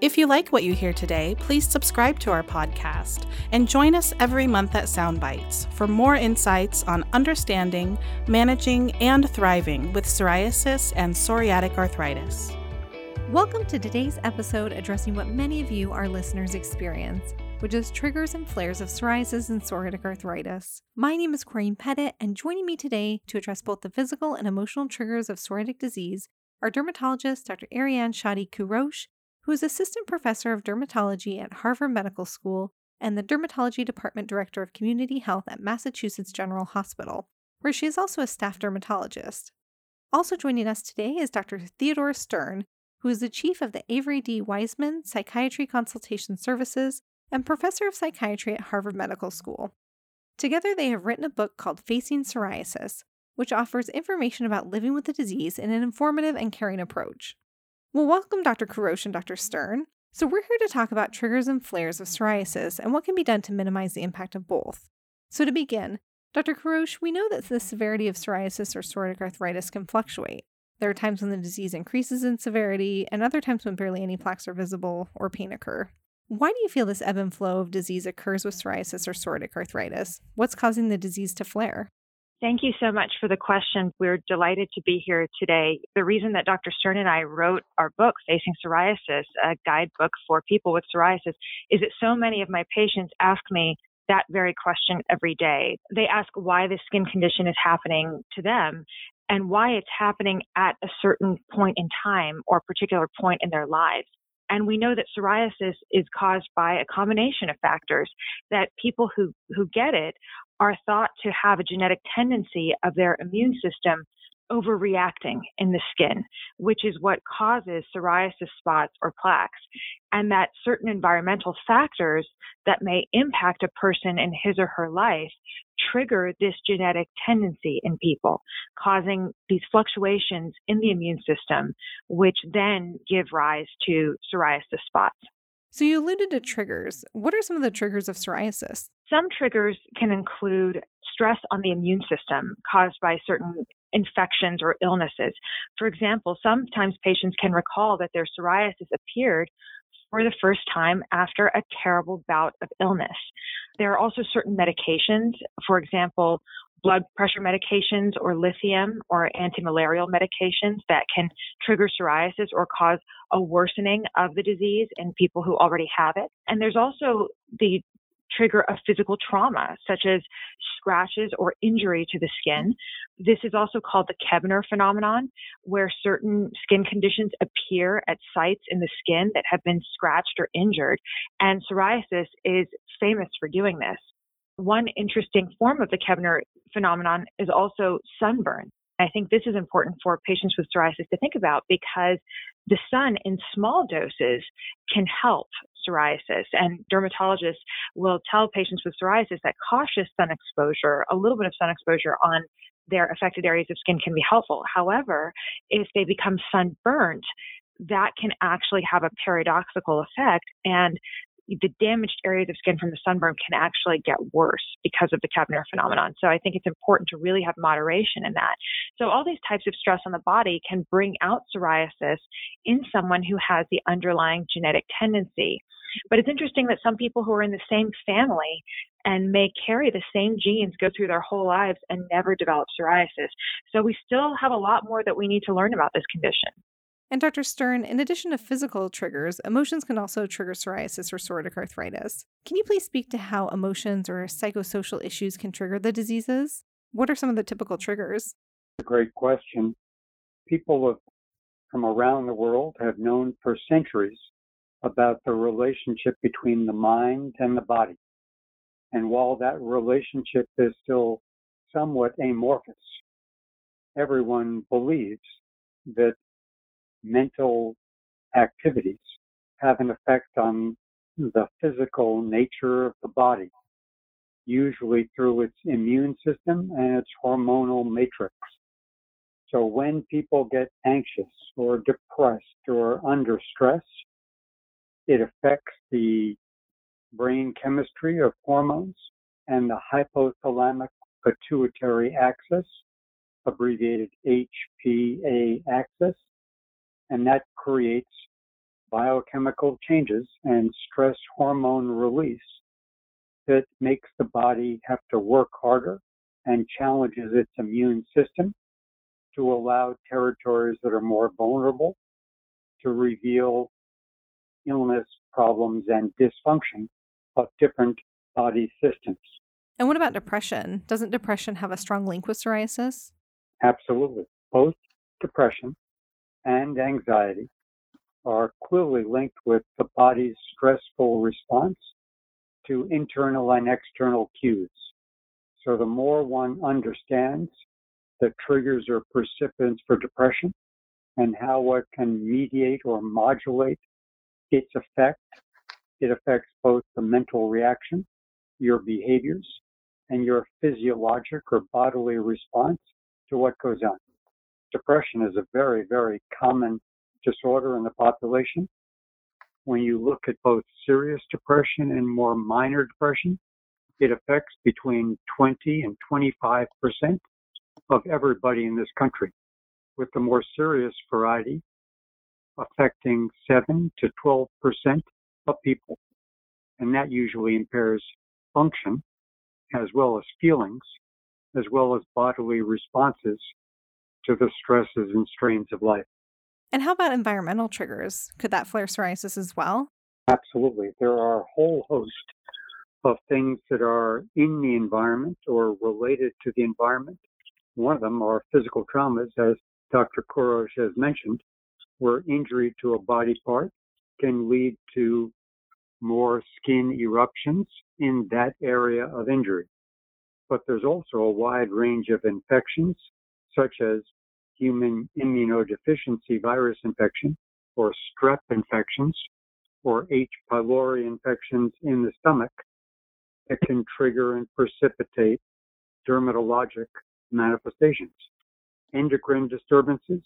If you like what you hear today, please subscribe to our podcast and join us every month at Soundbites for more insights on understanding, managing, and thriving with psoriasis and psoriatic arthritis. Welcome to today's episode addressing what many of you, our listeners, experience, which is triggers and flares of psoriasis and psoriatic arthritis. My name is Corinne Pettit, and joining me today to address both the physical and emotional triggers of psoriatic disease are dermatologist Dr. Ariane Shadi Kourosh who is assistant professor of dermatology at Harvard Medical School and the dermatology department director of community health at Massachusetts General Hospital, where she is also a staff dermatologist. Also joining us today is Dr. Theodore Stern, who is the chief of the Avery D. Weisman Psychiatry Consultation Services and professor of psychiatry at Harvard Medical School. Together, they have written a book called Facing Psoriasis, which offers information about living with the disease in an informative and caring approach. Well, welcome, Dr. Kourosh and Dr. Stern. So, we're here to talk about triggers and flares of psoriasis and what can be done to minimize the impact of both. So, to begin, Dr. Kourosh, we know that the severity of psoriasis or psoriatic arthritis can fluctuate. There are times when the disease increases in severity, and other times when barely any plaques are visible or pain occur. Why do you feel this ebb and flow of disease occurs with psoriasis or psoriatic arthritis? What's causing the disease to flare? Thank you so much for the question. We're delighted to be here today. The reason that Dr. Stern and I wrote our book, Facing Psoriasis, a guidebook for people with psoriasis, is that so many of my patients ask me that very question every day. They ask why this skin condition is happening to them and why it's happening at a certain point in time or particular point in their lives. And we know that psoriasis is caused by a combination of factors that people who, who get it are thought to have a genetic tendency of their immune system overreacting in the skin, which is what causes psoriasis spots or plaques, and that certain environmental factors that may impact a person in his or her life trigger this genetic tendency in people, causing these fluctuations in the immune system, which then give rise to psoriasis spots. So, you alluded to triggers. What are some of the triggers of psoriasis? Some triggers can include stress on the immune system caused by certain infections or illnesses. For example, sometimes patients can recall that their psoriasis appeared for the first time after a terrible bout of illness. There are also certain medications, for example, blood pressure medications or lithium or antimalarial medications that can trigger psoriasis or cause a worsening of the disease in people who already have it. And there's also the trigger of physical trauma, such as scratches or injury to the skin. This is also called the Koebner phenomenon, where certain skin conditions appear at sites in the skin that have been scratched or injured. And psoriasis is famous for doing this. One interesting form of the Koebner phenomenon is also sunburn. I think this is important for patients with psoriasis to think about because the sun in small doses can help psoriasis. And dermatologists will tell patients with psoriasis that cautious sun exposure, a little bit of sun exposure on their affected areas of skin can be helpful. However, if they become sunburnt, that can actually have a paradoxical effect and the damaged areas of skin from the sunburn can actually get worse because of the Koebner phenomenon. So I think it's important to really have moderation in that. So all these types of stress on the body can bring out psoriasis in someone who has the underlying genetic tendency. But it's interesting that some people who are in the same family and may carry the same genes go through their whole lives and never develop psoriasis. So we still have a lot more that we need to learn about this condition. And Dr. Stern, in addition to physical triggers, emotions can also trigger psoriasis or psoriatic arthritis. Can you please speak to how emotions or psychosocial issues can trigger the diseases? What are some of the typical triggers? A great question. People from around the world have known for centuries about the relationship between the mind and the body. And while that relationship is still somewhat amorphous, everyone believes that mental activities have an effect on the physical nature of the body, usually through its immune system and its hormonal matrix. So when people get anxious or depressed or under stress, it affects the brain chemistry of hormones and the hypothalamic pituitary axis, abbreviated HPA axis, and that creates biochemical changes and stress hormone release that makes the body have to work harder and challenges its immune system to allow territories that are more vulnerable to reveal illness, problems, and dysfunction of different body systems. And what about depression? Doesn't depression have a strong link with psoriasis? Absolutely. Both depression and anxiety are clearly linked with the body's stressful response to internal and external cues. So the more one understands the triggers or precipitants for depression and how what can mediate or modulate its effect, it affects both the mental reaction, your behaviors, and your physiologic or bodily response to what goes on. Depression is a very, very common disorder in the population. When you look at both serious depression and more minor depression, it affects between 20 and 25 percent of everybody in this country, with the more serious variety affecting 7 to 12 percent of people. And that usually impairs function as well as feelings, as well as bodily responses to the stresses and strains of life. And how about environmental triggers? Could that flare psoriasis as well? Absolutely. There are a whole host of things that are in the environment or related to the environment. One of them are physical traumas, as Dr. Kourosh has mentioned, where injury to a body part can lead to more skin eruptions in that area of injury. But there's also a wide range of infections, such as human immunodeficiency virus infection or strep infections or H. pylori infections in the stomach that can trigger and precipitate dermatologic manifestations. Endocrine disturbances,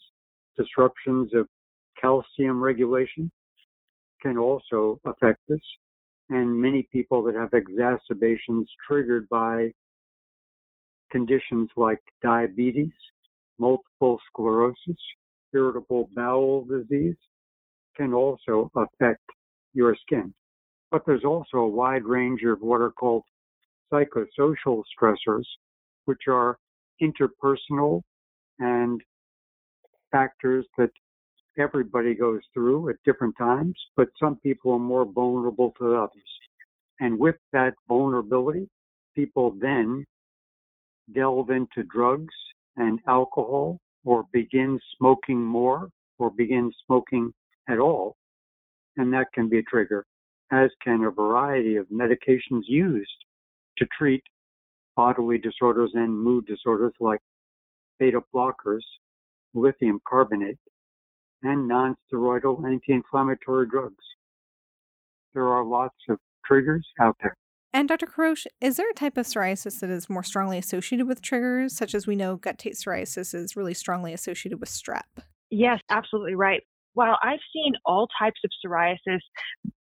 disruptions of calcium regulation can also affect this. And many people that have exacerbations triggered by conditions like diabetes, multiple sclerosis, irritable bowel disease can also affect your skin. But there's also a wide range of what are called psychosocial stressors, which are interpersonal and factors that everybody goes through at different times, but some people are more vulnerable to others. And with that vulnerability, people then delve into drugs and alcohol or begin smoking more or begin smoking at all. And that can be a trigger, as can a variety of medications used to treat bodily disorders and mood disorders like beta blockers, lithium carbonate, and non-steroidal anti-inflammatory drugs. There are lots of triggers out there. And Dr. Kourosh, is there a type of psoriasis that is more strongly associated with triggers, such as we know guttate psoriasis is really strongly associated with strep? Yes, absolutely right. While I've seen all types of psoriasis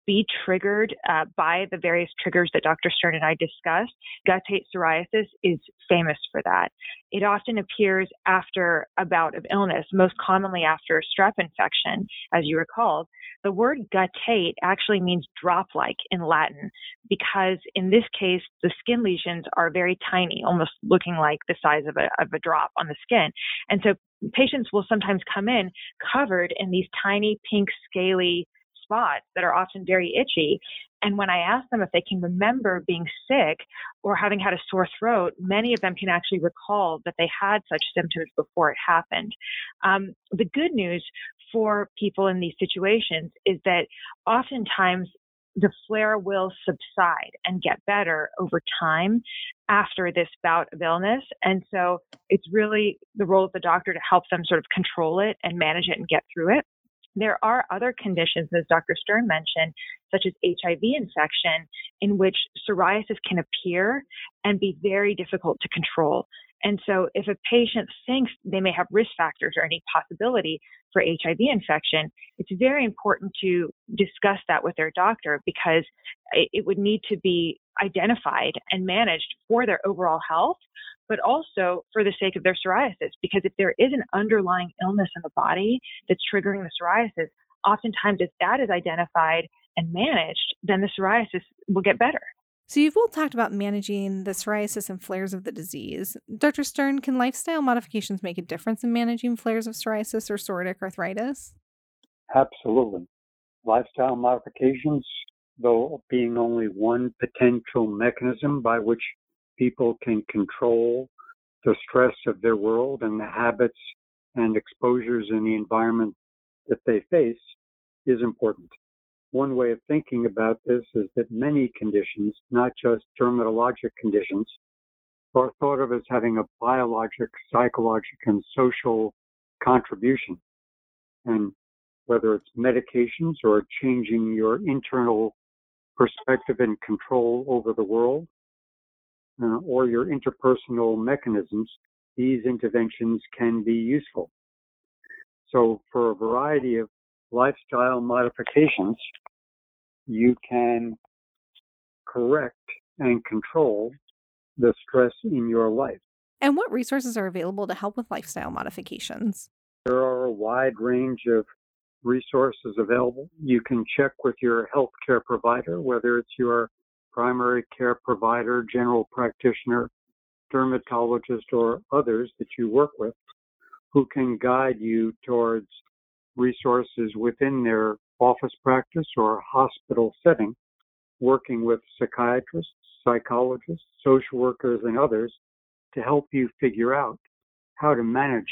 be triggered uh, by the various triggers that Dr. Stern and I discussed, guttate psoriasis is famous for that. It often appears after a bout of illness, most commonly after a strep infection, as you recalled. The word guttate actually means drop like in Latin because in this case, the skin lesions are very tiny, almost looking like the size of a, of a drop on the skin. And so patients will sometimes come in covered in these tiny pink scaly spots that are often very itchy. And when I ask them if they can remember being sick or having had a sore throat, many of them can actually recall that they had such symptoms before it happened. Um, the good news for people in these situations is that oftentimes the flare will subside and get better over time after this bout of illness. And so it's really the role of the doctor to help them sort of control it and manage it and get through it. There are other conditions, as Dr. Stern mentioned, such as HIV infection, in which psoriasis can appear and be very difficult to control. And so if a patient thinks they may have risk factors or any possibility for HIV infection, it's very important to discuss that with their doctor because it would need to be identified and managed for their overall health, but also for the sake of their psoriasis. Because if there is an underlying illness in the body that's triggering the psoriasis, oftentimes if that is identified and managed, then the psoriasis will get better. So, you've all talked about managing the psoriasis and flares of the disease. Dr. Stern, can lifestyle modifications make a difference in managing flares of psoriasis or psoriatic arthritis? Absolutely. Lifestyle modifications, though being only one potential mechanism by which people can control the stress of their world and the habits and exposures in the environment that they face, is important. One way of thinking about this is that many conditions, not just dermatologic conditions, are thought of as having a biologic, psychological, and social contribution. And whether it's medications or changing your internal perspective and control over the world, uh, or your interpersonal mechanisms, these interventions can be useful. So, for a variety of lifestyle modifications, you can correct and control the stress in your life. And what resources are available to help with lifestyle modifications? There are a wide range of resources available. You can check with your healthcare provider, whether it's your primary care provider, general practitioner, dermatologist, or others that you work with, who can guide you towards resources within their office practice or hospital setting, working with psychiatrists, psychologists, social workers, and others to help you figure out how to manage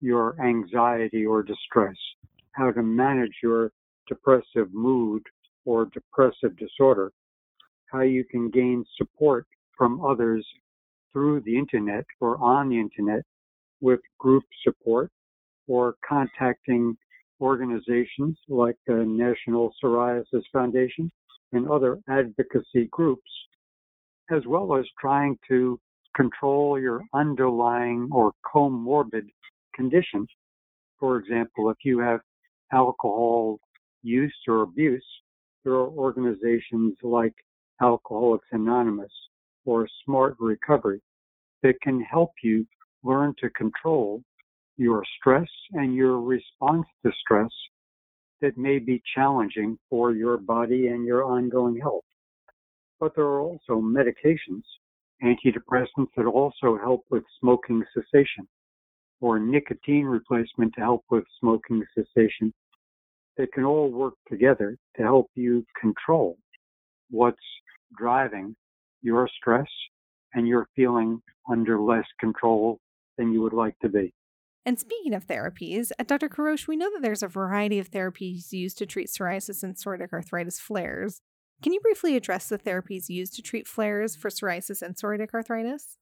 your anxiety or distress, how to manage your depressive mood or depressive disorder, how you can gain support from others through the internet or on the internet with group support or contacting organizations like the National Psoriasis Foundation and other advocacy groups, as well as trying to control your underlying or comorbid conditions. For example, if you have alcohol use or abuse, there are organizations like Alcoholics Anonymous or Smart Recovery that can help you learn to control your stress and your response to stress that may be challenging for your body and your ongoing health. But there are also medications, antidepressants that also help with smoking cessation or nicotine replacement to help with smoking cessation that can all work together to help you control what's driving your stress and you're feeling under less control than you would like to be. And speaking of therapies, uh, at Dr. Kourosh, we know that there's a variety of therapies used to treat psoriasis and psoriatic arthritis flares. Can you briefly address the therapies used to treat flares for psoriasis and psoriatic arthritis?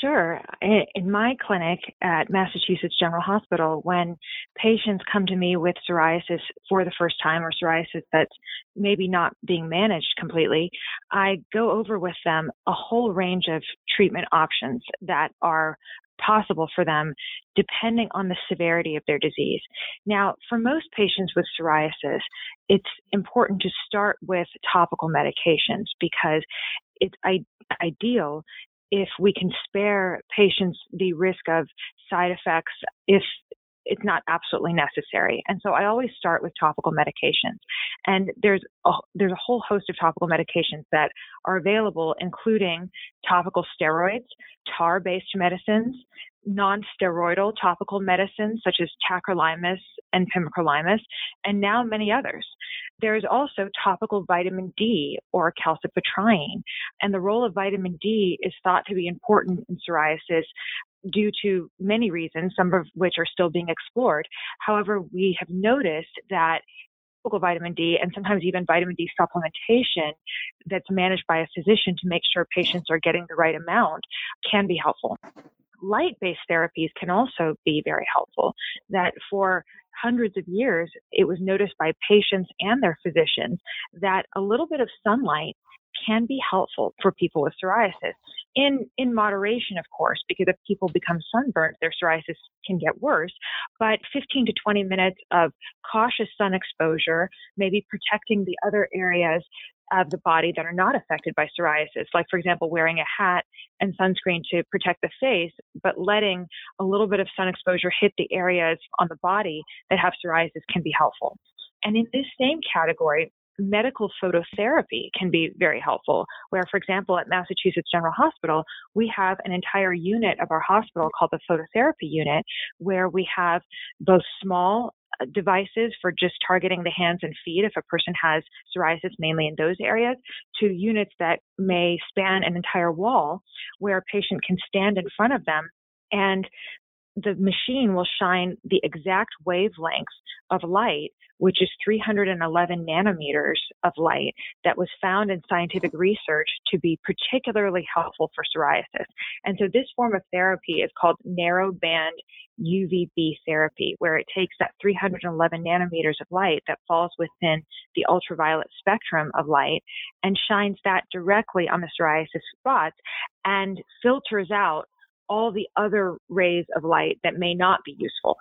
Sure. In my clinic at Massachusetts General Hospital, when patients come to me with psoriasis for the first time or psoriasis that's maybe not being managed completely, I go over with them a whole range of treatment options that are possible for them depending on the severity of their disease. Now, for most patients with psoriasis, it's important to start with topical medications because it's ideal if we can spare patients the risk of side effects if it's not absolutely necessary. And so I always start with topical medications. And there's a, there's a whole host of topical medications that are available, including topical steroids, tar-based medicines, non-steroidal topical medicines such as tacrolimus and pimecrolimus, and now many others. There is also topical vitamin D or calcipotriene, and the role of vitamin D is thought to be important in psoriasis due to many reasons, some of which are still being explored. However, we have noticed that vitamin D and sometimes even vitamin D supplementation that's managed by a physician to make sure patients are getting the right amount can be helpful. Light based therapies can also be very helpful. That for hundreds of years, it was noticed by patients and their physicians that a little bit of sunlight can be helpful for people with psoriasis. In in moderation, of course, because if people become sunburnt, their psoriasis can get worse. But 15 to 20 minutes of cautious sun exposure, maybe protecting the other areas of the body that are not affected by psoriasis, like, for example, wearing a hat and sunscreen to protect the face, but letting a little bit of sun exposure hit the areas on the body that have psoriasis can be helpful. And in this same category, medical phototherapy can be very helpful. Where, for example, at Massachusetts General Hospital, we have an entire unit of our hospital called the phototherapy unit, where we have both small uh, devices for just targeting the hands and feet if a person has psoriasis mainly in those areas to units that may span an entire wall where a patient can stand in front of them and the machine will shine the exact wavelength of light, which is 311 nanometers of light, that was found in scientific research to be particularly helpful for psoriasis. And so this form of therapy is called narrow band UVB therapy, where it takes that 311 nanometers of light that falls within the ultraviolet spectrum of light and shines that directly on the psoriasis spots and filters out all the other rays of light that may not be useful.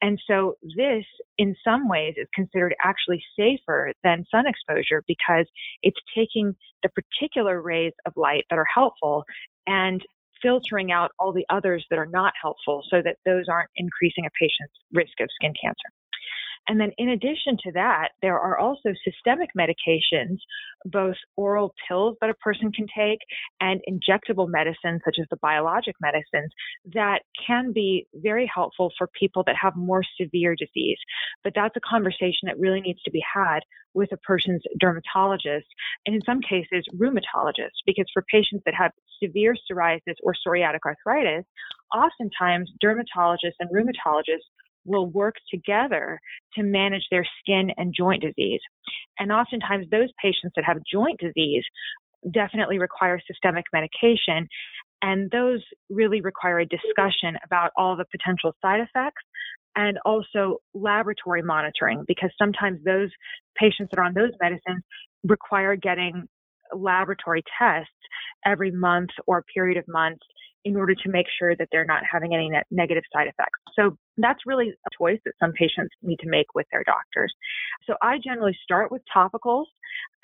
And so this, in some ways, is considered actually safer than sun exposure because it's taking the particular rays of light that are helpful and filtering out all the others that are not helpful so that those aren't increasing a patient's risk of skin cancer. And then in addition to that, there are also systemic medications, both oral pills that a person can take and injectable medicines, such as the biologic medicines, that can be very helpful for people that have more severe disease. But that's a conversation that really needs to be had with a person's dermatologist and in some cases rheumatologist, because for patients that have severe psoriasis or psoriatic arthritis, oftentimes dermatologists and rheumatologists will work together to manage their skin and joint disease. And oftentimes, those patients that have joint disease definitely require systemic medication. And those really require a discussion about all the potential side effects and also laboratory monitoring because sometimes those patients that are on those medicines require getting laboratory tests every month or period of months in order to make sure that they're not having any negative side effects. So that's really a choice that some patients need to make with their doctors. So I generally start with topicals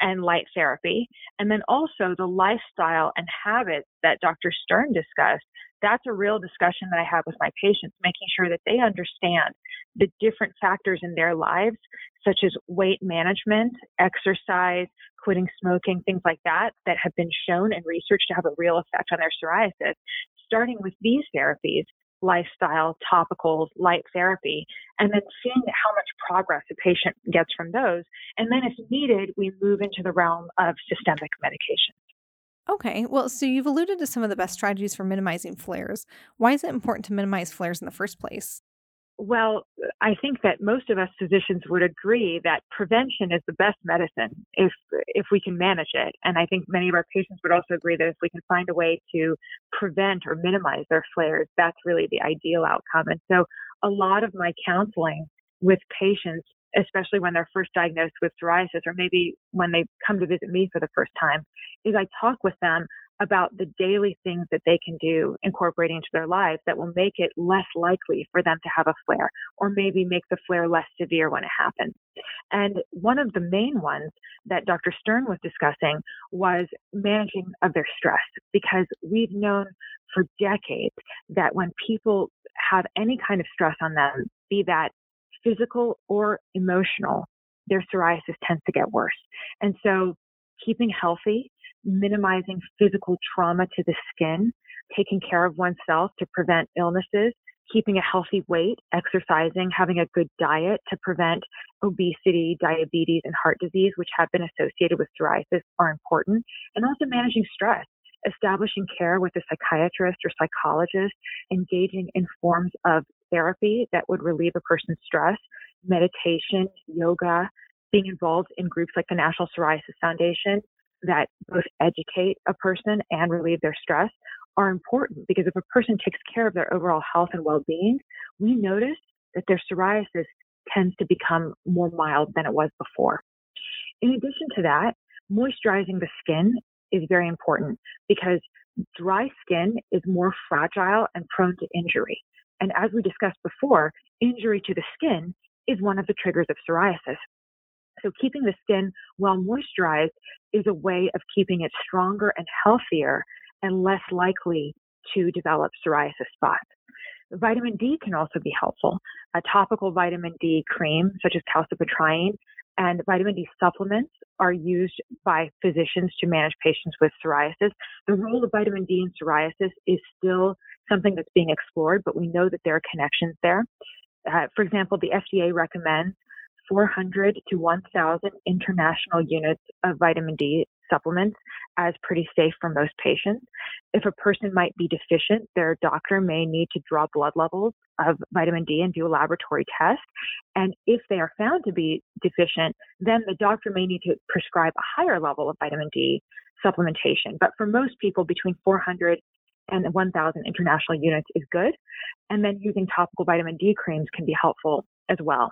and light therapy, and then also the lifestyle and habits that Dr. Stern discussed. That's a real discussion that I have with my patients, making sure that they understand the different factors in their lives, such as weight management, exercise, quitting smoking, things like that, that have been shown in research to have a real effect on their psoriasis, starting with these therapies lifestyle, topicals, light therapy, and then seeing how much progress a patient gets from those. And then, if needed, we move into the realm of systemic medication. Okay, well, so you've alluded to some of the best strategies for minimizing flares. Why is it important to minimize flares in the first place? Well, I think that most of us physicians would agree that prevention is the best medicine if if we can manage it. And I think many of our patients would also agree that if we can find a way to prevent or minimize their flares, that's really the ideal outcome. And so a lot of my counseling with patients, especially when they're first diagnosed with psoriasis or maybe when they come to visit me for the first time, is I talk with them about the daily things that they can do incorporating into their lives that will make it less likely for them to have a flare or maybe make the flare less severe when it happens. And one of the main ones that Dr. Stern was discussing was managing of their stress because we've known for decades that when people have any kind of stress on them, be that physical or emotional, their psoriasis tends to get worse. And so keeping healthy minimizing physical trauma to the skin, taking care of oneself to prevent illnesses, keeping a healthy weight, exercising, having a good diet to prevent obesity, diabetes, and heart disease, which have been associated with psoriasis, are important. And also managing stress, establishing care with a psychiatrist or psychologist, engaging in forms of therapy that would relieve a person's stress, meditation, yoga, being involved in groups like the National Psoriasis Foundation, that both educate a person and relieve their stress are important because if a person takes care of their overall health and well-being, we notice that their psoriasis tends to become more mild than it was before. In addition to that, moisturizing the skin is very important because dry skin is more fragile and prone to injury. And as we discussed before, injury to the skin is one of the triggers of psoriasis. So keeping the skin well moisturized is a way of keeping it stronger and healthier and less likely to develop psoriasis spots. Vitamin D can also be helpful. A topical vitamin D cream, such as calcipotriene, and vitamin D supplements are used by physicians to manage patients with psoriasis. The role of vitamin D in psoriasis is still something that's being explored, but we know that there are connections there. Uh, for example, the FDA recommends 400 to 1,000 international units of vitamin D supplements as pretty safe for most patients. If a person might be deficient, their doctor may need to draw blood levels of vitamin D and do a laboratory test. And if they are found to be deficient, then the doctor may need to prescribe a higher level of vitamin D supplementation. But for most people, between 400 and 1,000 international units is good. And then using topical vitamin D creams can be helpful as well.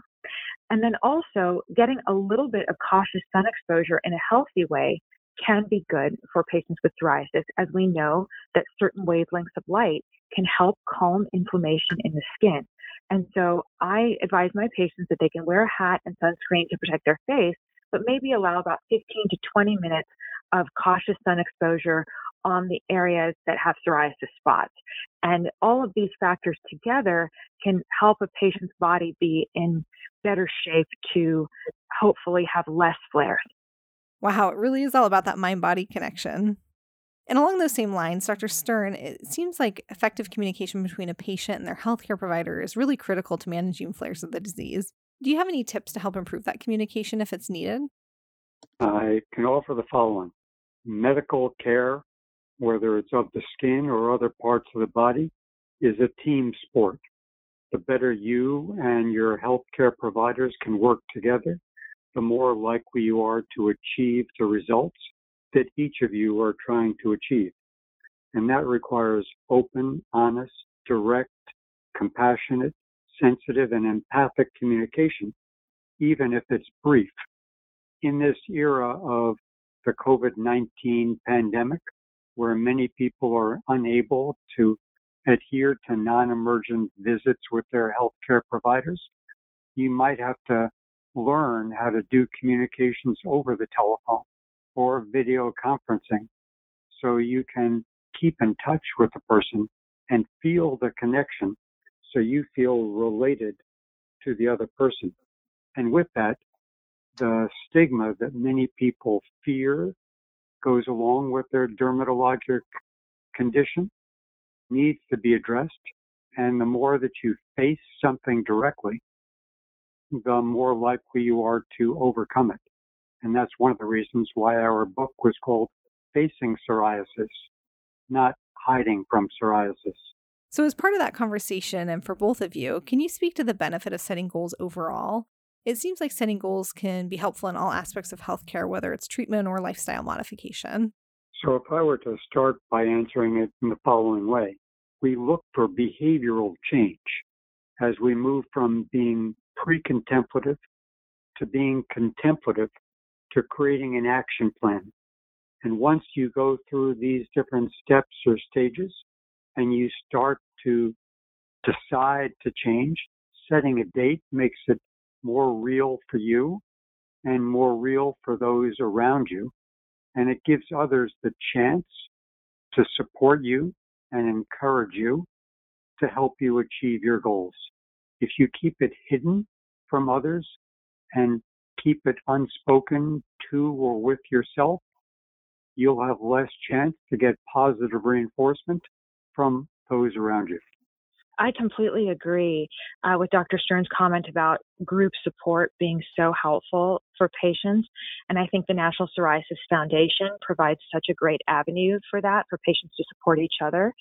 And then also getting a little bit of cautious sun exposure in a healthy way can be good for patients with psoriasis, as we know that certain wavelengths of light can help calm inflammation in the skin. And so I advise my patients that they can wear a hat and sunscreen to protect their face, but maybe allow about 15 to 20 minutes of cautious sun exposure on the areas that have psoriasis spots. And all of these factors together can help a patient's body be in better shape to hopefully have less flares. Wow, it really is all about that mind body connection. And along those same lines, Dr. Stern, it seems like effective communication between a patient and their healthcare provider is really critical to managing flares of the disease. Do you have any tips to help improve that communication if it's needed? I can offer the following medical care, whether it's of the skin or other parts of the body, is a team sport. The better you and your healthcare providers can work together, the more likely you are to achieve the results that each of you are trying to achieve. And that requires open, honest, direct, compassionate, sensitive, and empathic communication, even if it's brief. In this era of the COVID 19 pandemic, where many people are unable to adhere to non emergent visits with their healthcare providers, you might have to learn how to do communications over the telephone or video conferencing so you can keep in touch with the person and feel the connection so you feel related to the other person. And with that, the stigma that many people fear goes along with their dermatologic condition needs to be addressed. And the more that you face something directly, the more likely you are to overcome it. And that's one of the reasons why our book was called Facing Psoriasis, not Hiding from Psoriasis. So, as part of that conversation, and for both of you, can you speak to the benefit of setting goals overall? It seems like setting goals can be helpful in all aspects of healthcare, whether it's treatment or lifestyle modification. So, if I were to start by answering it in the following way, we look for behavioral change as we move from being pre-contemplative to being contemplative to creating an action plan. And once you go through these different steps or stages and you start to decide to change, setting a date makes it more real for you and more real for those around you. And it gives others the chance to support you and encourage you to help you achieve your goals. If you keep it hidden from others and keep it unspoken to or with yourself, you'll have less chance to get positive reinforcement from those around you. I completely agree uh, with Dr. Stern's comment about group support being so helpful for patients. And I think the National Psoriasis Foundation provides such a great avenue for that, for patients to support each other.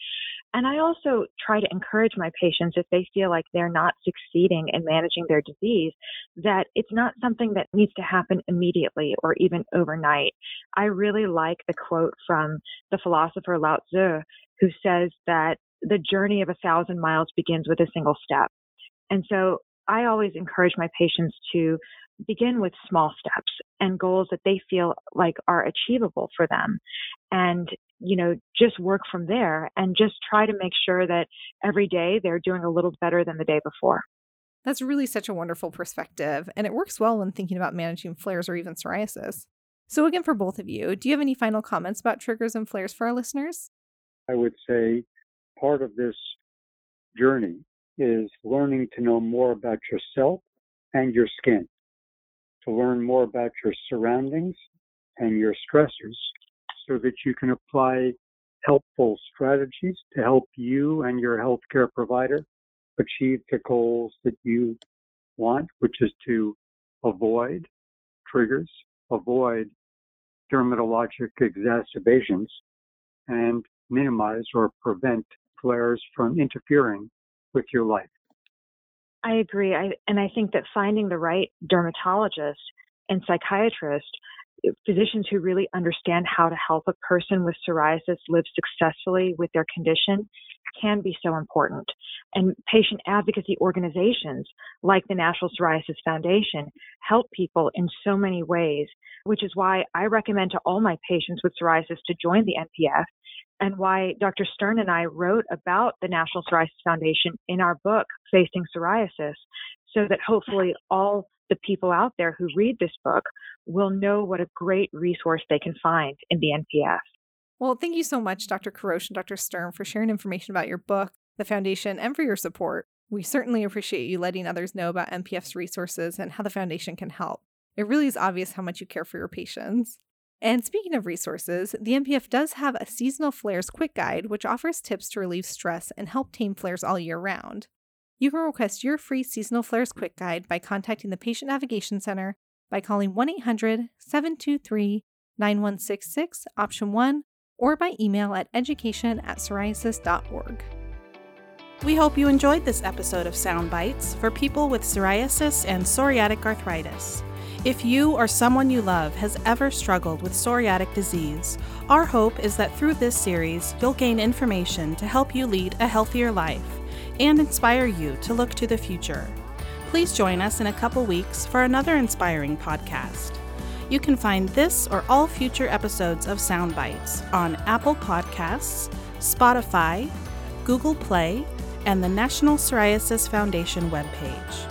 And I also try to encourage my patients if they feel like they're not succeeding in managing their disease, that it's not something that needs to happen immediately or even overnight. I really like the quote from the philosopher Lao Tzu, who says that the journey of a thousand miles begins with a single step. And so I always encourage my patients to begin with small steps and goals that they feel like are achievable for them. And, you know, just work from there and just try to make sure that every day they're doing a little better than the day before. That's really such a wonderful perspective, and it works well when thinking about managing flares or even psoriasis. So, again, for both of you, do you have any final comments about triggers and flares for our listeners? I would say part of this journey is learning to know more about yourself and your skin, to learn more about your surroundings and your stressors so that you can apply helpful strategies to help you and your healthcare provider achieve the goals that you want, which is to avoid triggers, avoid dermatologic exacerbations, and minimize or prevent flares from interfering with your life. I agree. I, and I think that finding the right dermatologist and psychiatrist, eh, physicians who really understand how to help a person with psoriasis live successfully with their condition can be so important. And patient advocacy organizations like the National Psoriasis Foundation help people in so many ways, which is why I recommend to all my patients with psoriasis to join the NPF and why Dr. Stern and I wrote about the National Psoriasis Foundation in our book, Facing Psoriasis, so that hopefully all the people out there who read this book will know what a great resource they can find in the NPF. Well, thank you so much, Dr. Kourosh and Dr. Stern, for sharing information about your book, the foundation, and for your support. We certainly appreciate you letting others know about NPF's resources and how the foundation can help. It really is obvious how much you care for your patients. And speaking of resources, the NPF does have a seasonal flares quick guide, which offers tips to relieve stress and help tame flares all year round. You can request your free seasonal flares quick guide by contacting the Patient Navigation Center by calling 1 800 723 9166, option 1, or by email at education at psoriasis.org. We hope you enjoyed this episode of Sound Bites for people with psoriasis and psoriatic arthritis. If you or someone you love has ever struggled with psoriatic disease, our hope is that through this series, you'll gain information to help you lead a healthier life and inspire you to look to the future. Please join us in a couple weeks for another inspiring podcast. You can find this or all future episodes of Soundbites on Apple Podcasts, Spotify, Google Play, and the National Psoriasis Foundation webpage.